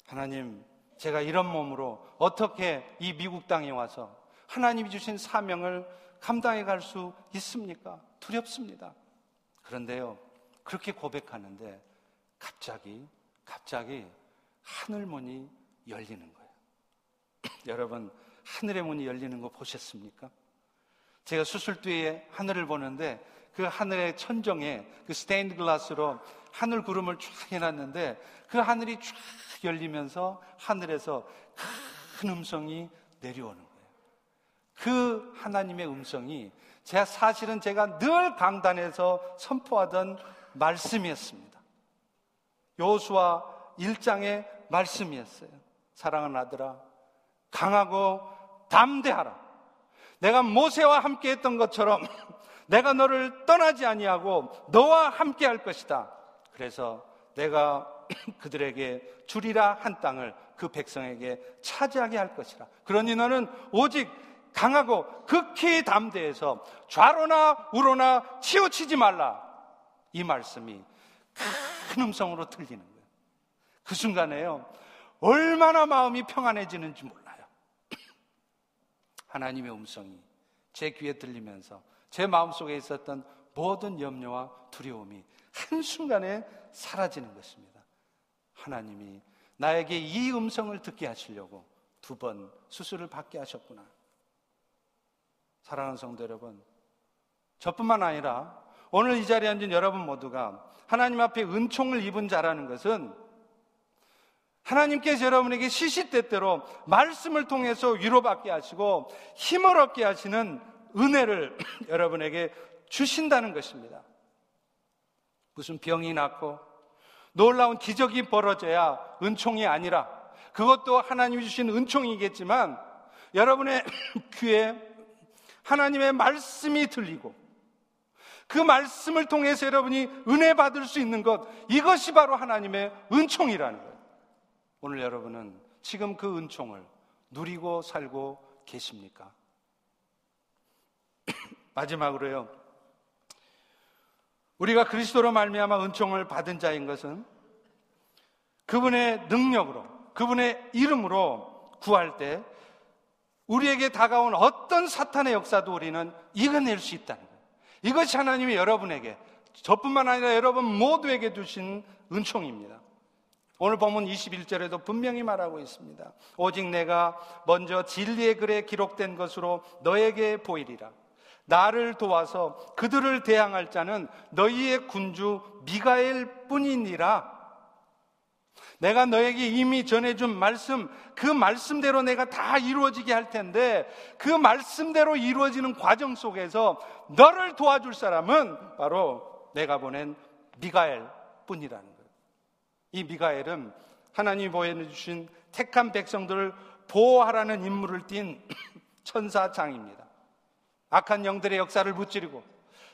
하나님, 제가 이런 몸으로 어떻게 이 미국 땅에 와서 하나님이 주신 사명을 감당해 갈 수 있습니까? 두렵습니다. 그런데요, 그렇게 고백하는데 갑자기, 갑자기 하늘 문이 열리는 거예요. (clears throat) 여러분, 하늘의 문이 열리는 거 보셨습니까? 제가 수술 뒤에 하늘을 보는데 그 하늘의 천정에 그 스테인드 글라스로 하늘 구름을 쫙 해놨는데 그 하늘이 쫙 열리면서 하늘에서 큰 음성이 내려오는 거예요. 그 하나님의 음성이 제가 사실은 제가 늘 강단에서 선포하던 말씀이었습니다. 요수와 1장의 말씀이었어요. 사랑하는 아들아, 강하고 담대하라. 내가 모세와 함께 했던 것처럼 (laughs) 내가 너를 떠나지 아니하고 너와 함께 할 것이다. 그래서 내가 (clears throat) 그들에게 주리라 한 땅을 그 백성에게 차지하게 할 것이라. 그러니 너는 오직 강하고 극히 담대해서 좌로나 우로나 치우치지 말라. 이 말씀이 큰 음성으로 들리는 거예요. 그 순간에요. 얼마나 마음이 평안해지는지 몰라요. (clears throat) 하나님의 음성이 제 귀에 들리면서 제 마음속에 있었던 모든 염려와 두려움이 한순간에 사라지는 것입니다. 하나님이 나에게 이 음성을 듣게 하시려고 두 번 수술을 받게 하셨구나. 사랑하는 성도 여러분, 저뿐만 아니라 오늘 이 자리에 앉은 여러분 모두가 하나님 앞에 은총을 입은 자라는 것은 하나님께서 여러분에게 시시때때로 말씀을 통해서 위로받게 하시고 힘을 얻게 하시는 은혜를 (clears throat) 여러분에게 주신다는 것입니다. 무슨 병이 낫고 놀라운 기적이 벌어져야 은총이 아니라 그것도 하나님이 주신 은총이겠지만 여러분의 (clears throat) 귀에 하나님의 말씀이 들리고 그 말씀을 통해서 여러분이 은혜 받을 수 있는 것 이것이 바로 하나님의 은총이라는 거예요. 오늘 여러분은 지금 그 은총을 누리고 살고 계십니까? (clears throat) 마지막으로요. 우리가 그리스도로 말미암아 은총을 받은 자인 것은 그분의 능력으로 그분의 이름으로 구할 때 우리에게 다가온 어떤 사탄의 역사도 우리는 이겨낼 수 있다는 거예요. 이것이 하나님이 여러분에게 저뿐만 아니라 여러분 모두에게 주신 은총입니다. 오늘 보면 21절에도 분명히 말하고 있습니다. 오직 내가 먼저 진리의 글에 기록된 것으로 너에게 보이리라. 나를 도와서 그들을 대항할 자는 너희의 군주 미가엘 뿐이니라. 내가 너에게 이미 전해준 말씀, 그 말씀대로 내가 다 이루어지게 할 텐데, 그 말씀대로 이루어지는 과정 속에서 너를 도와줄 사람은 바로 내가 보낸 미가엘 뿐이라는 거예요. 이 미가엘은 하나님이 보여주신 택한 백성들을 보호하라는 임무를 띈 (clears throat) 천사장입니다. 악한 영들의 역사를 무찌르고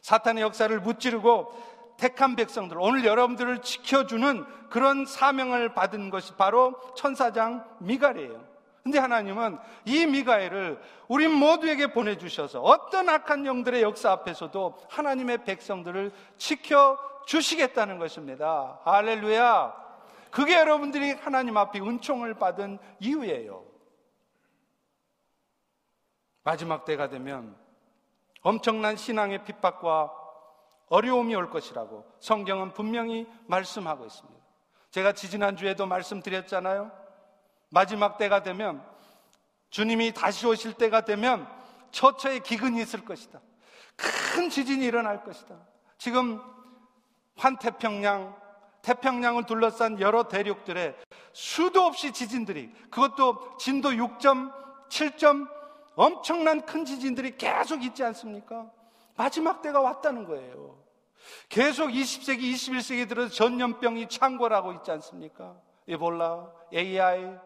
사탄의 역사를 무찌르고 택한 백성들, 오늘 여러분들을 지켜주는 그런 사명을 받은 것이 바로 천사장 미가엘이에요. 근데 하나님은 이 미가엘을 우리 모두에게 보내주셔서 어떤 악한 영들의 역사 앞에서도 하나님의 백성들을 지켜주시겠다는 것입니다. 할렐루야. 그게 여러분들이 하나님 앞에 은총을 받은 이유예요. 마지막 때가 되면 엄청난 신앙의 핍박과 어려움이 올 것이라고 성경은 분명히 말씀하고 있습니다. 제가 지지난주에도 말씀드렸잖아요. 마지막 때가 되면 주님이 다시 오실 때가 되면 처처에 기근이 있을 것이다. 큰 지진이 일어날 것이다. 지금 환태평양, 태평양을 둘러싼 여러 대륙들의 수도 없이 지진들이 그것도 진도 6점, 7점 엄청난 큰 지진들이 계속 있지 않습니까? 마지막 때가 왔다는 거예요. 계속 20세기, 21세기 들어서 전염병이 창궐하고 있지 않습니까? 에볼라, AI,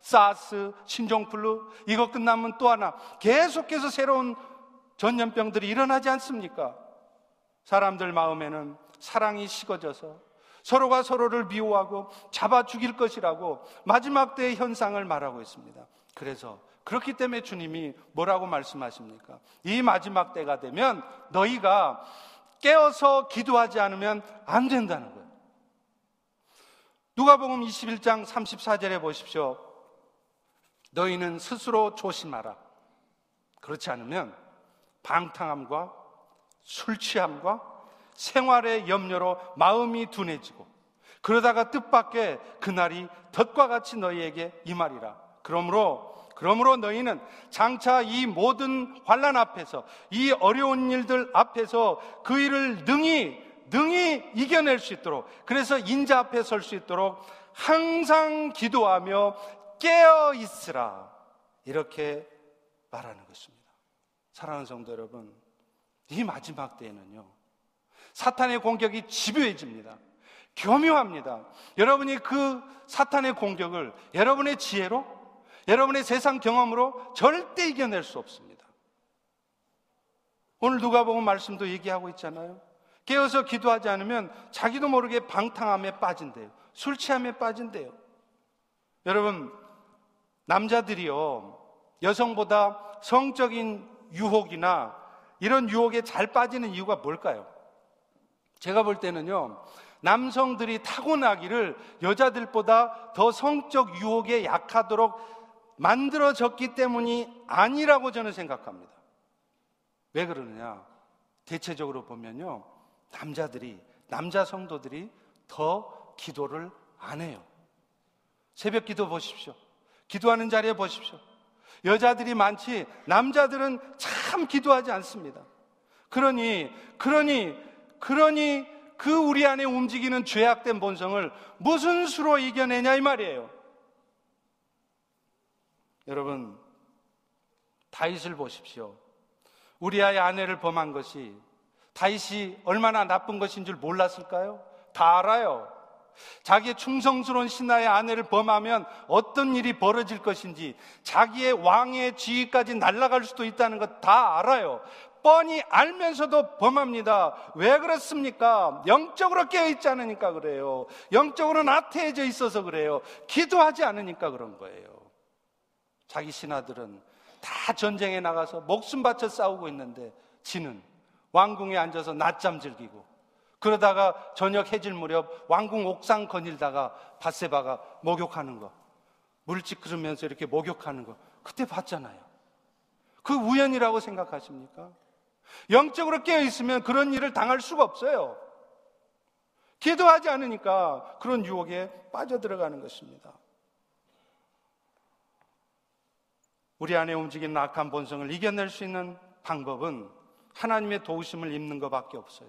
사스, 신종플루, 이거 끝나면 또 하나 계속해서 새로운 전염병들이 일어나지 않습니까? 사람들 마음에는 사랑이 식어져서 서로가 서로를 미워하고 잡아 죽일 것이라고 마지막 때의 현상을 말하고 있습니다. 그래서 그렇기 때문에 주님이 뭐라고 말씀하십니까? 이 마지막 때가 되면 너희가 깨어서 기도하지 않으면 안 된다는 거예요. 누가복음 21장 34절에 보십시오. 너희는 스스로 조심하라. 그렇지 않으면 방탕함과 술 취함과 생활의 염려로 마음이 둔해지고 그러다가 뜻밖의 그날이 덫과 같이 너희에게 임하리라. 그러므로 그러므로 너희는 장차 이 모든 환란 앞에서 이 어려운 일들 앞에서 그 일을 능히 능히 이겨낼 수 있도록 그래서 인자 앞에 설 수 있도록 항상 기도하며 깨어 있으라 이렇게 말하는 것입니다. 사랑하는 성도 여러분, 이 마지막 때에는요 사탄의 공격이 집요해집니다. 교묘합니다. 여러분이 그 사탄의 공격을 여러분의 지혜로 여러분의 세상 경험으로 절대 이겨낼 수 없습니다. 오늘 누가 보면 말씀도 얘기하고 있잖아요. 깨어서 기도하지 않으면 자기도 모르게 방탕함에 빠진대요. 술 취함에 빠진대요. 여러분, 남자들이요, 여성보다 성적인 유혹이나 이런 유혹에 잘 빠지는 이유가 뭘까요? 제가 볼 때는요, 남성들이 타고나기를 여자들보다 더 성적 유혹에 약하도록 만들어졌기 때문이 아니라고 저는 생각합니다. 왜 그러느냐? 대체적으로 보면요. 남자들이, 남자 성도들이 더 기도를 안 해요. 새벽 기도 보십시오. 기도하는 자리에 보십시오. 여자들이 많지, 남자들은 참 기도하지 않습니다. 그러니, 그러니, 그러니 그 우리 안에 움직이는 죄악된 본성을 무슨 수로 이겨내냐 이 말이에요. 여러분, 다윗을 보십시오. 우리아의 아내를 범한 것이 다윗이 얼마나 나쁜 것인 줄 몰랐을까요? 다 알아요. 자기의 충성스러운 신하의 아내를 범하면 어떤 일이 벌어질 것인지 자기의 왕의 지위까지 날아갈 수도 있다는 것 다 알아요. 뻔히 알면서도 범합니다. 왜 그렇습니까? 영적으로 깨어있지 않으니까 그래요. 영적으로 나태해져 있어서 그래요. 기도하지 않으니까 그런 거예요. 자기 신하들은 다 전쟁에 나가서 목숨 바쳐 싸우고 있는데 지는 왕궁에 앉아서 낮잠 즐기고 그러다가 저녁 해질 무렵 왕궁 옥상 거닐다가 바세바가 목욕하는 거. 물집 그으면서 이렇게 목욕하는 거. 그때 봤잖아요. 그 우연이라고 생각하십니까? 영적으로 깨어 있으면 그런 일을 당할 수가 없어요. 기도하지 않으니까 그런 유혹에 빠져들어가는 것입니다. 우리 안에 움직이는 악한 본성을 이겨낼 수 있는 방법은 하나님의 도우심을 입는 것밖에 없어요.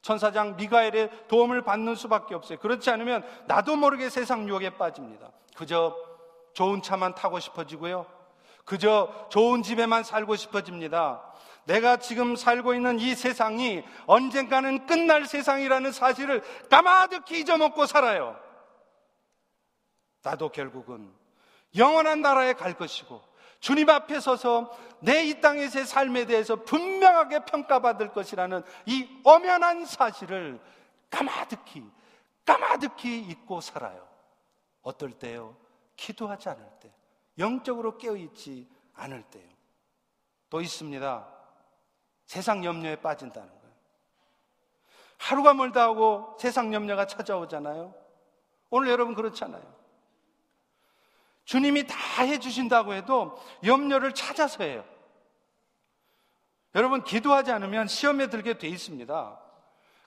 천사장 미가엘의 도움을 받는 수밖에 없어요. 그렇지 않으면 나도 모르게 세상 유혹에 빠집니다. 그저 좋은 차만 타고 싶어지고요. 그저 좋은 집에만 살고 싶어집니다. 내가 지금 살고 있는 이 세상이 언젠가는 끝날 세상이라는 사실을 까마득히 잊어먹고 살아요. 나도 결국은 영원한 나라에 갈 것이고 주님 앞에 서서 내 이 땅에서의 삶에 대해서 분명하게 평가받을 것이라는 이 엄연한 사실을 까마득히, 까마득히 잊고 살아요. 어떨 때요? 기도하지 않을 때. 영적으로 깨어있지 않을 때요. 또 있습니다. 세상 염려에 빠진다는 거예요. 하루가 멀다 하고 세상 염려가 찾아오잖아요. 오늘 여러분 그렇잖아요. 주님이 다 해주신다고 해도 염려를 찾아서 해요. 여러분, 기도하지 않으면 시험에 들게 돼 있습니다.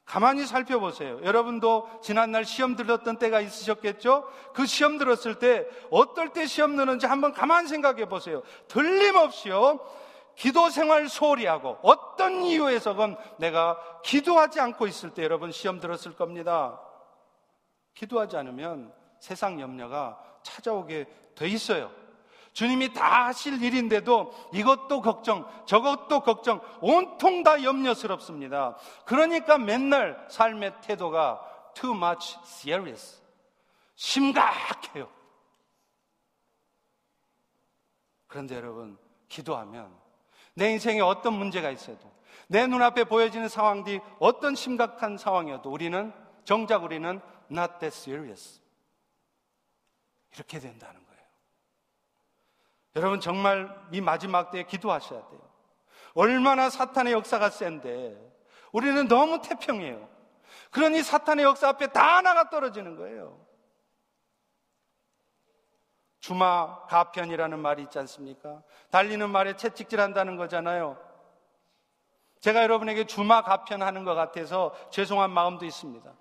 가만히 살펴보세요. 여러분도 지난날 시험 들었던 때가 있으셨겠죠? 그 시험 들었을 때 어떨 때 시험 드는지 한번 가만히 생각해 보세요. 틀림없이요. 기도 생활 소홀히 하고 어떤 이유에서건 내가 기도하지 않고 있을 때 여러분 시험 들었을 겁니다. 기도하지 않으면 세상 염려가 찾아오게 돼 있어요. 주님이 다 하실 일인데도 이것도 걱정, 저것도 걱정, 온통 다 염려스럽습니다. 그러니까 맨날 삶의 태도가 too much serious. 심각해요. 그런데 여러분, 기도하면 내 인생에 어떤 문제가 있어도 내 눈앞에 보여지는 상황들이 어떤 심각한 상황이어도 우리는 정작 우리는 not that serious. 이렇게 된다는. 여러분 정말 이 마지막 때에 기도하셔야 돼요. 얼마나 사탄의 역사가 센데 우리는 너무 태평해요. 그러니 사탄의 역사 앞에 다 나가 떨어지는 거예요. 주마 가편이라는 말이 있지 않습니까? 달리는 말에 채찍질 한다는 거잖아요. 제가 여러분에게 주마 가편 하는 것 같아서 죄송한 마음도 있습니다.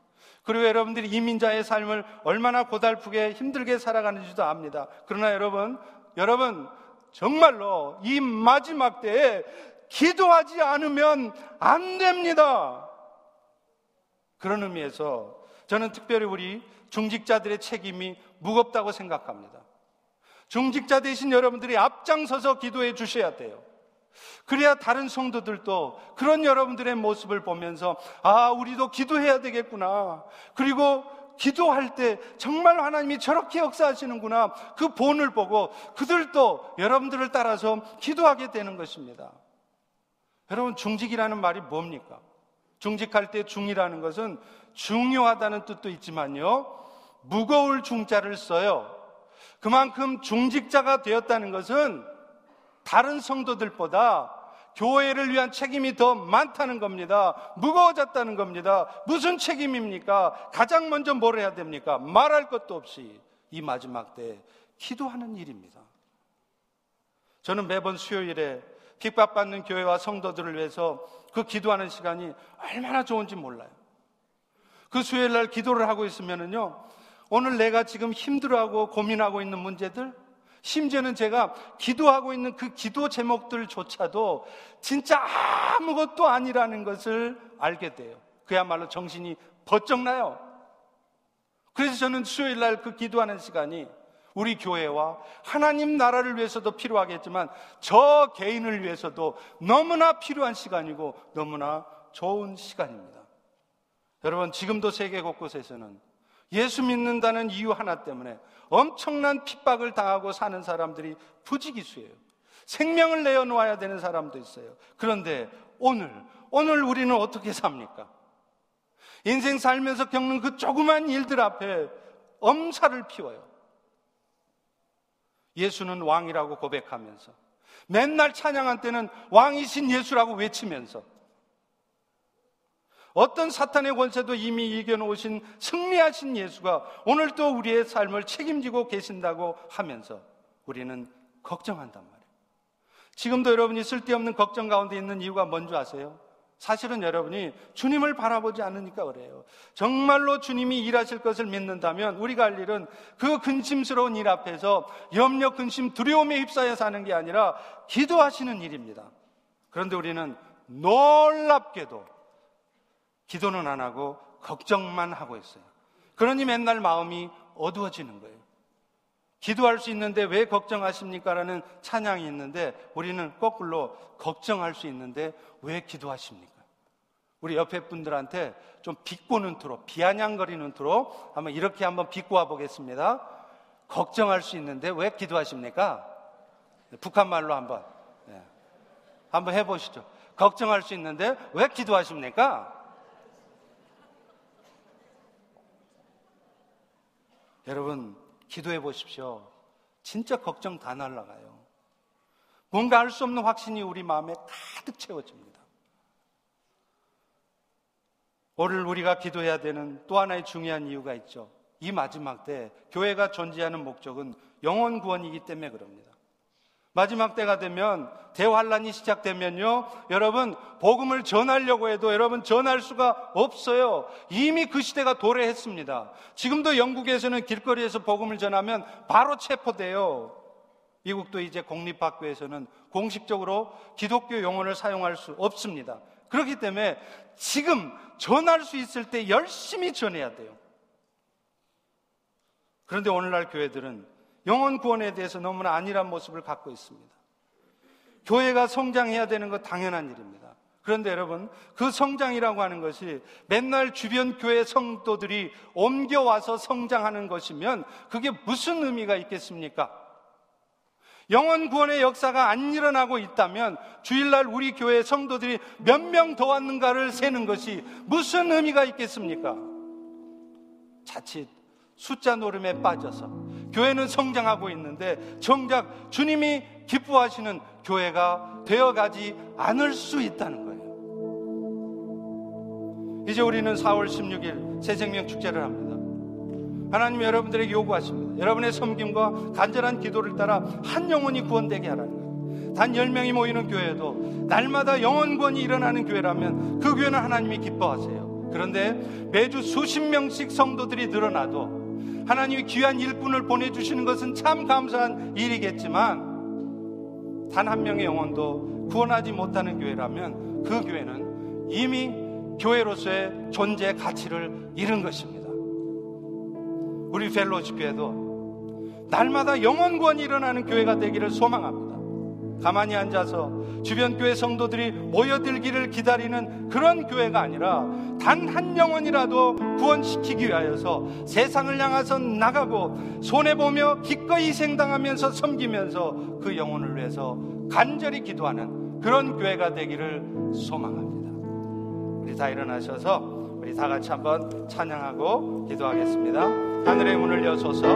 그리고 여러분들이 이민자의 삶을 얼마나 고달프게 힘들게 살아가는지도 압니다. 그러나 여러분, 여러분, 정말로 이 마지막 때에 기도하지 않으면 안 됩니다. 그런 의미에서 저는 특별히 우리 중직자들의 책임이 무겁다고 생각합니다. 중직자 되신 여러분들이 앞장서서 기도해 주셔야 돼요. 그래야 다른 성도들도 그런 여러분들의 모습을 보면서 아, 우리도 기도해야 되겠구나. 그리고 기도할 때 정말 하나님이 저렇게 역사하시는구나. 그 본을 보고 그들도 여러분들을 따라서 기도하게 되는 것입니다. 여러분, 중직이라는 말이 뭡니까? 중직할 때 중이라는 것은 중요하다는 뜻도 있지만요. 무거울 중자를 써요. 그만큼 중직자가 되었다는 것은 다른 성도들보다 교회를 위한 책임이 더 많다는 겁니다. 무거워졌다는 겁니다. 무슨 책임입니까? 가장 먼저 뭘 해야 됩니까? 말할 것도 없이 이 마지막 때 기도하는 일입니다. 저는 매번 수요일에 핍박받는 교회와 성도들을 위해서 그 기도하는 시간이 얼마나 좋은지 몰라요. 그 수요일 날 기도를 하고 있으면은요, 오늘 내가 지금 힘들어하고 고민하고 있는 문제들, 심지어는 제가 기도하고 있는 그 기도 제목들조차도 진짜 아무것도 아니라는 것을 알게 돼요. 그야말로 정신이 버쩍 나요. 그래서 저는 수요일 날 그 기도하는 시간이 우리 교회와 하나님 나라를 위해서도 필요하겠지만 저 개인을 위해서도 너무나 필요한 시간이고 너무나 좋은 시간입니다. 여러분, 지금도 세계 곳곳에서는 예수 믿는다는 이유 하나 때문에 엄청난 핍박을 당하고 사는 사람들이 부지기수예요. 생명을 내어놓아야 되는 사람도 있어요. 그런데 오늘, 오늘 우리는 어떻게 삽니까? 인생 살면서 겪는 그 조그만 일들 앞에 엄살을 피워요. 예수는 왕이라고 고백하면서 맨날 찬양한 때는 왕이신 예수라고 외치면서 어떤 사탄의 권세도 이미 이겨놓으신 승리하신 예수가 오늘 또 우리의 삶을 책임지고 계신다고 하면서 우리는 걱정한단 말이에요. 지금도 여러분이 쓸데없는 걱정 가운데 있는 이유가 뭔지 아세요? 사실은 여러분이 주님을 바라보지 않으니까 그래요. 정말로 주님이 일하실 것을 믿는다면 우리가 할 일은 그 근심스러운 일 앞에서 염려, 근심, 두려움에 휩싸여 사는 게 아니라 기도하시는 일입니다. 그런데 우리는 놀랍게도 기도는 안 하고 걱정만 하고 있어요. 그러니 맨날 마음이 어두워지는 거예요. 기도할 수 있는데 왜 걱정하십니까? 라는 찬양이 있는데 우리는 거꾸로 걱정할 수 있는데 왜 기도하십니까? 우리 옆에 분들한테 좀 비꼬는 투로, 비아냥거리는 투로 한번 이렇게 한번 비꼬아 보겠습니다. 걱정할 수 있는데 왜 기도하십니까? 북한 말로 한번. 네. 한번 해보시죠. 걱정할 수 있는데 왜 기도하십니까? 여러분, 기도해 보십시오. 진짜 걱정 다 날라가요. 뭔가 알 수 없는 확신이 우리 마음에 가득 채워집니다. 오늘 우리가 기도해야 되는 또 하나의 중요한 이유가 있죠. 이 마지막 때 교회가 존재하는 목적은 영원 구원이기 때문에 그럽니다. 마지막 때가 되면 대환란이 시작되면요. 여러분 복음을 전하려고 해도 여러분 전할 수가 없어요. 이미 그 시대가 도래했습니다. 지금도 영국에서는 길거리에서 복음을 전하면 바로 체포돼요. 미국도 이제 공립학교에서는 공식적으로 기독교 용어를 사용할 수 없습니다. 그렇기 때문에 지금 전할 수 있을 때 열심히 전해야 돼요. 그런데 오늘날 교회들은 영원 구원에 대해서 너무나 안일한 모습을 갖고 있습니다. 교회가 성장해야 되는 것 당연한 일입니다. 그런데 여러분, 그 성장이라고 하는 것이 맨날 주변 교회 성도들이 옮겨와서 성장하는 것이면 그게 무슨 의미가 있겠습니까? 영원 구원의 역사가 안 일어나고 있다면 주일날 우리 교회 성도들이 몇 명 더 왔는가를 세는 것이 무슨 의미가 있겠습니까? 자칫 숫자 노름에 빠져서 교회는 성장하고 있는데 정작 주님이 기뻐하시는 교회가 되어가지 않을 수 있다는 거예요. 이제 우리는 4월 16일 새생명 축제를 합니다. 하나님 여러분들에게 요구하십니다. 여러분의 섬김과 간절한 기도를 따라 한 영혼이 구원되게 하라는 거예요. 단 10명이 모이는 교회도 날마다 구원이 일어나는 교회라면 그 교회는 하나님이 기뻐하세요. 그런데 매주 수십 명씩 성도들이 늘어나도 하나님이 귀한 일꾼을 보내주시는 것은 참 감사한 일이겠지만 단 한 명의 영혼도 구원하지 못하는 교회라면 그 교회는 이미 교회로서의 존재 가치를 잃은 것입니다. 우리 펠로십 교회도 날마다 영원 구원이 일어나는 교회가 되기를 소망합니다. 가만히 앉아서 주변 교회 성도들이 모여들기를 기다리는 그런 교회가 아니라 단 한 영혼이라도 구원시키기 위하여서 세상을 향해서 나가고 손해보며 기꺼이 희생당하면서 섬기면서 그 영혼을 위해서 간절히 기도하는 그런 교회가 되기를 소망합니다. 우리 다 일어나셔서 우리 다 같이 한번 찬양하고 기도하겠습니다. 하늘의 문을 여소서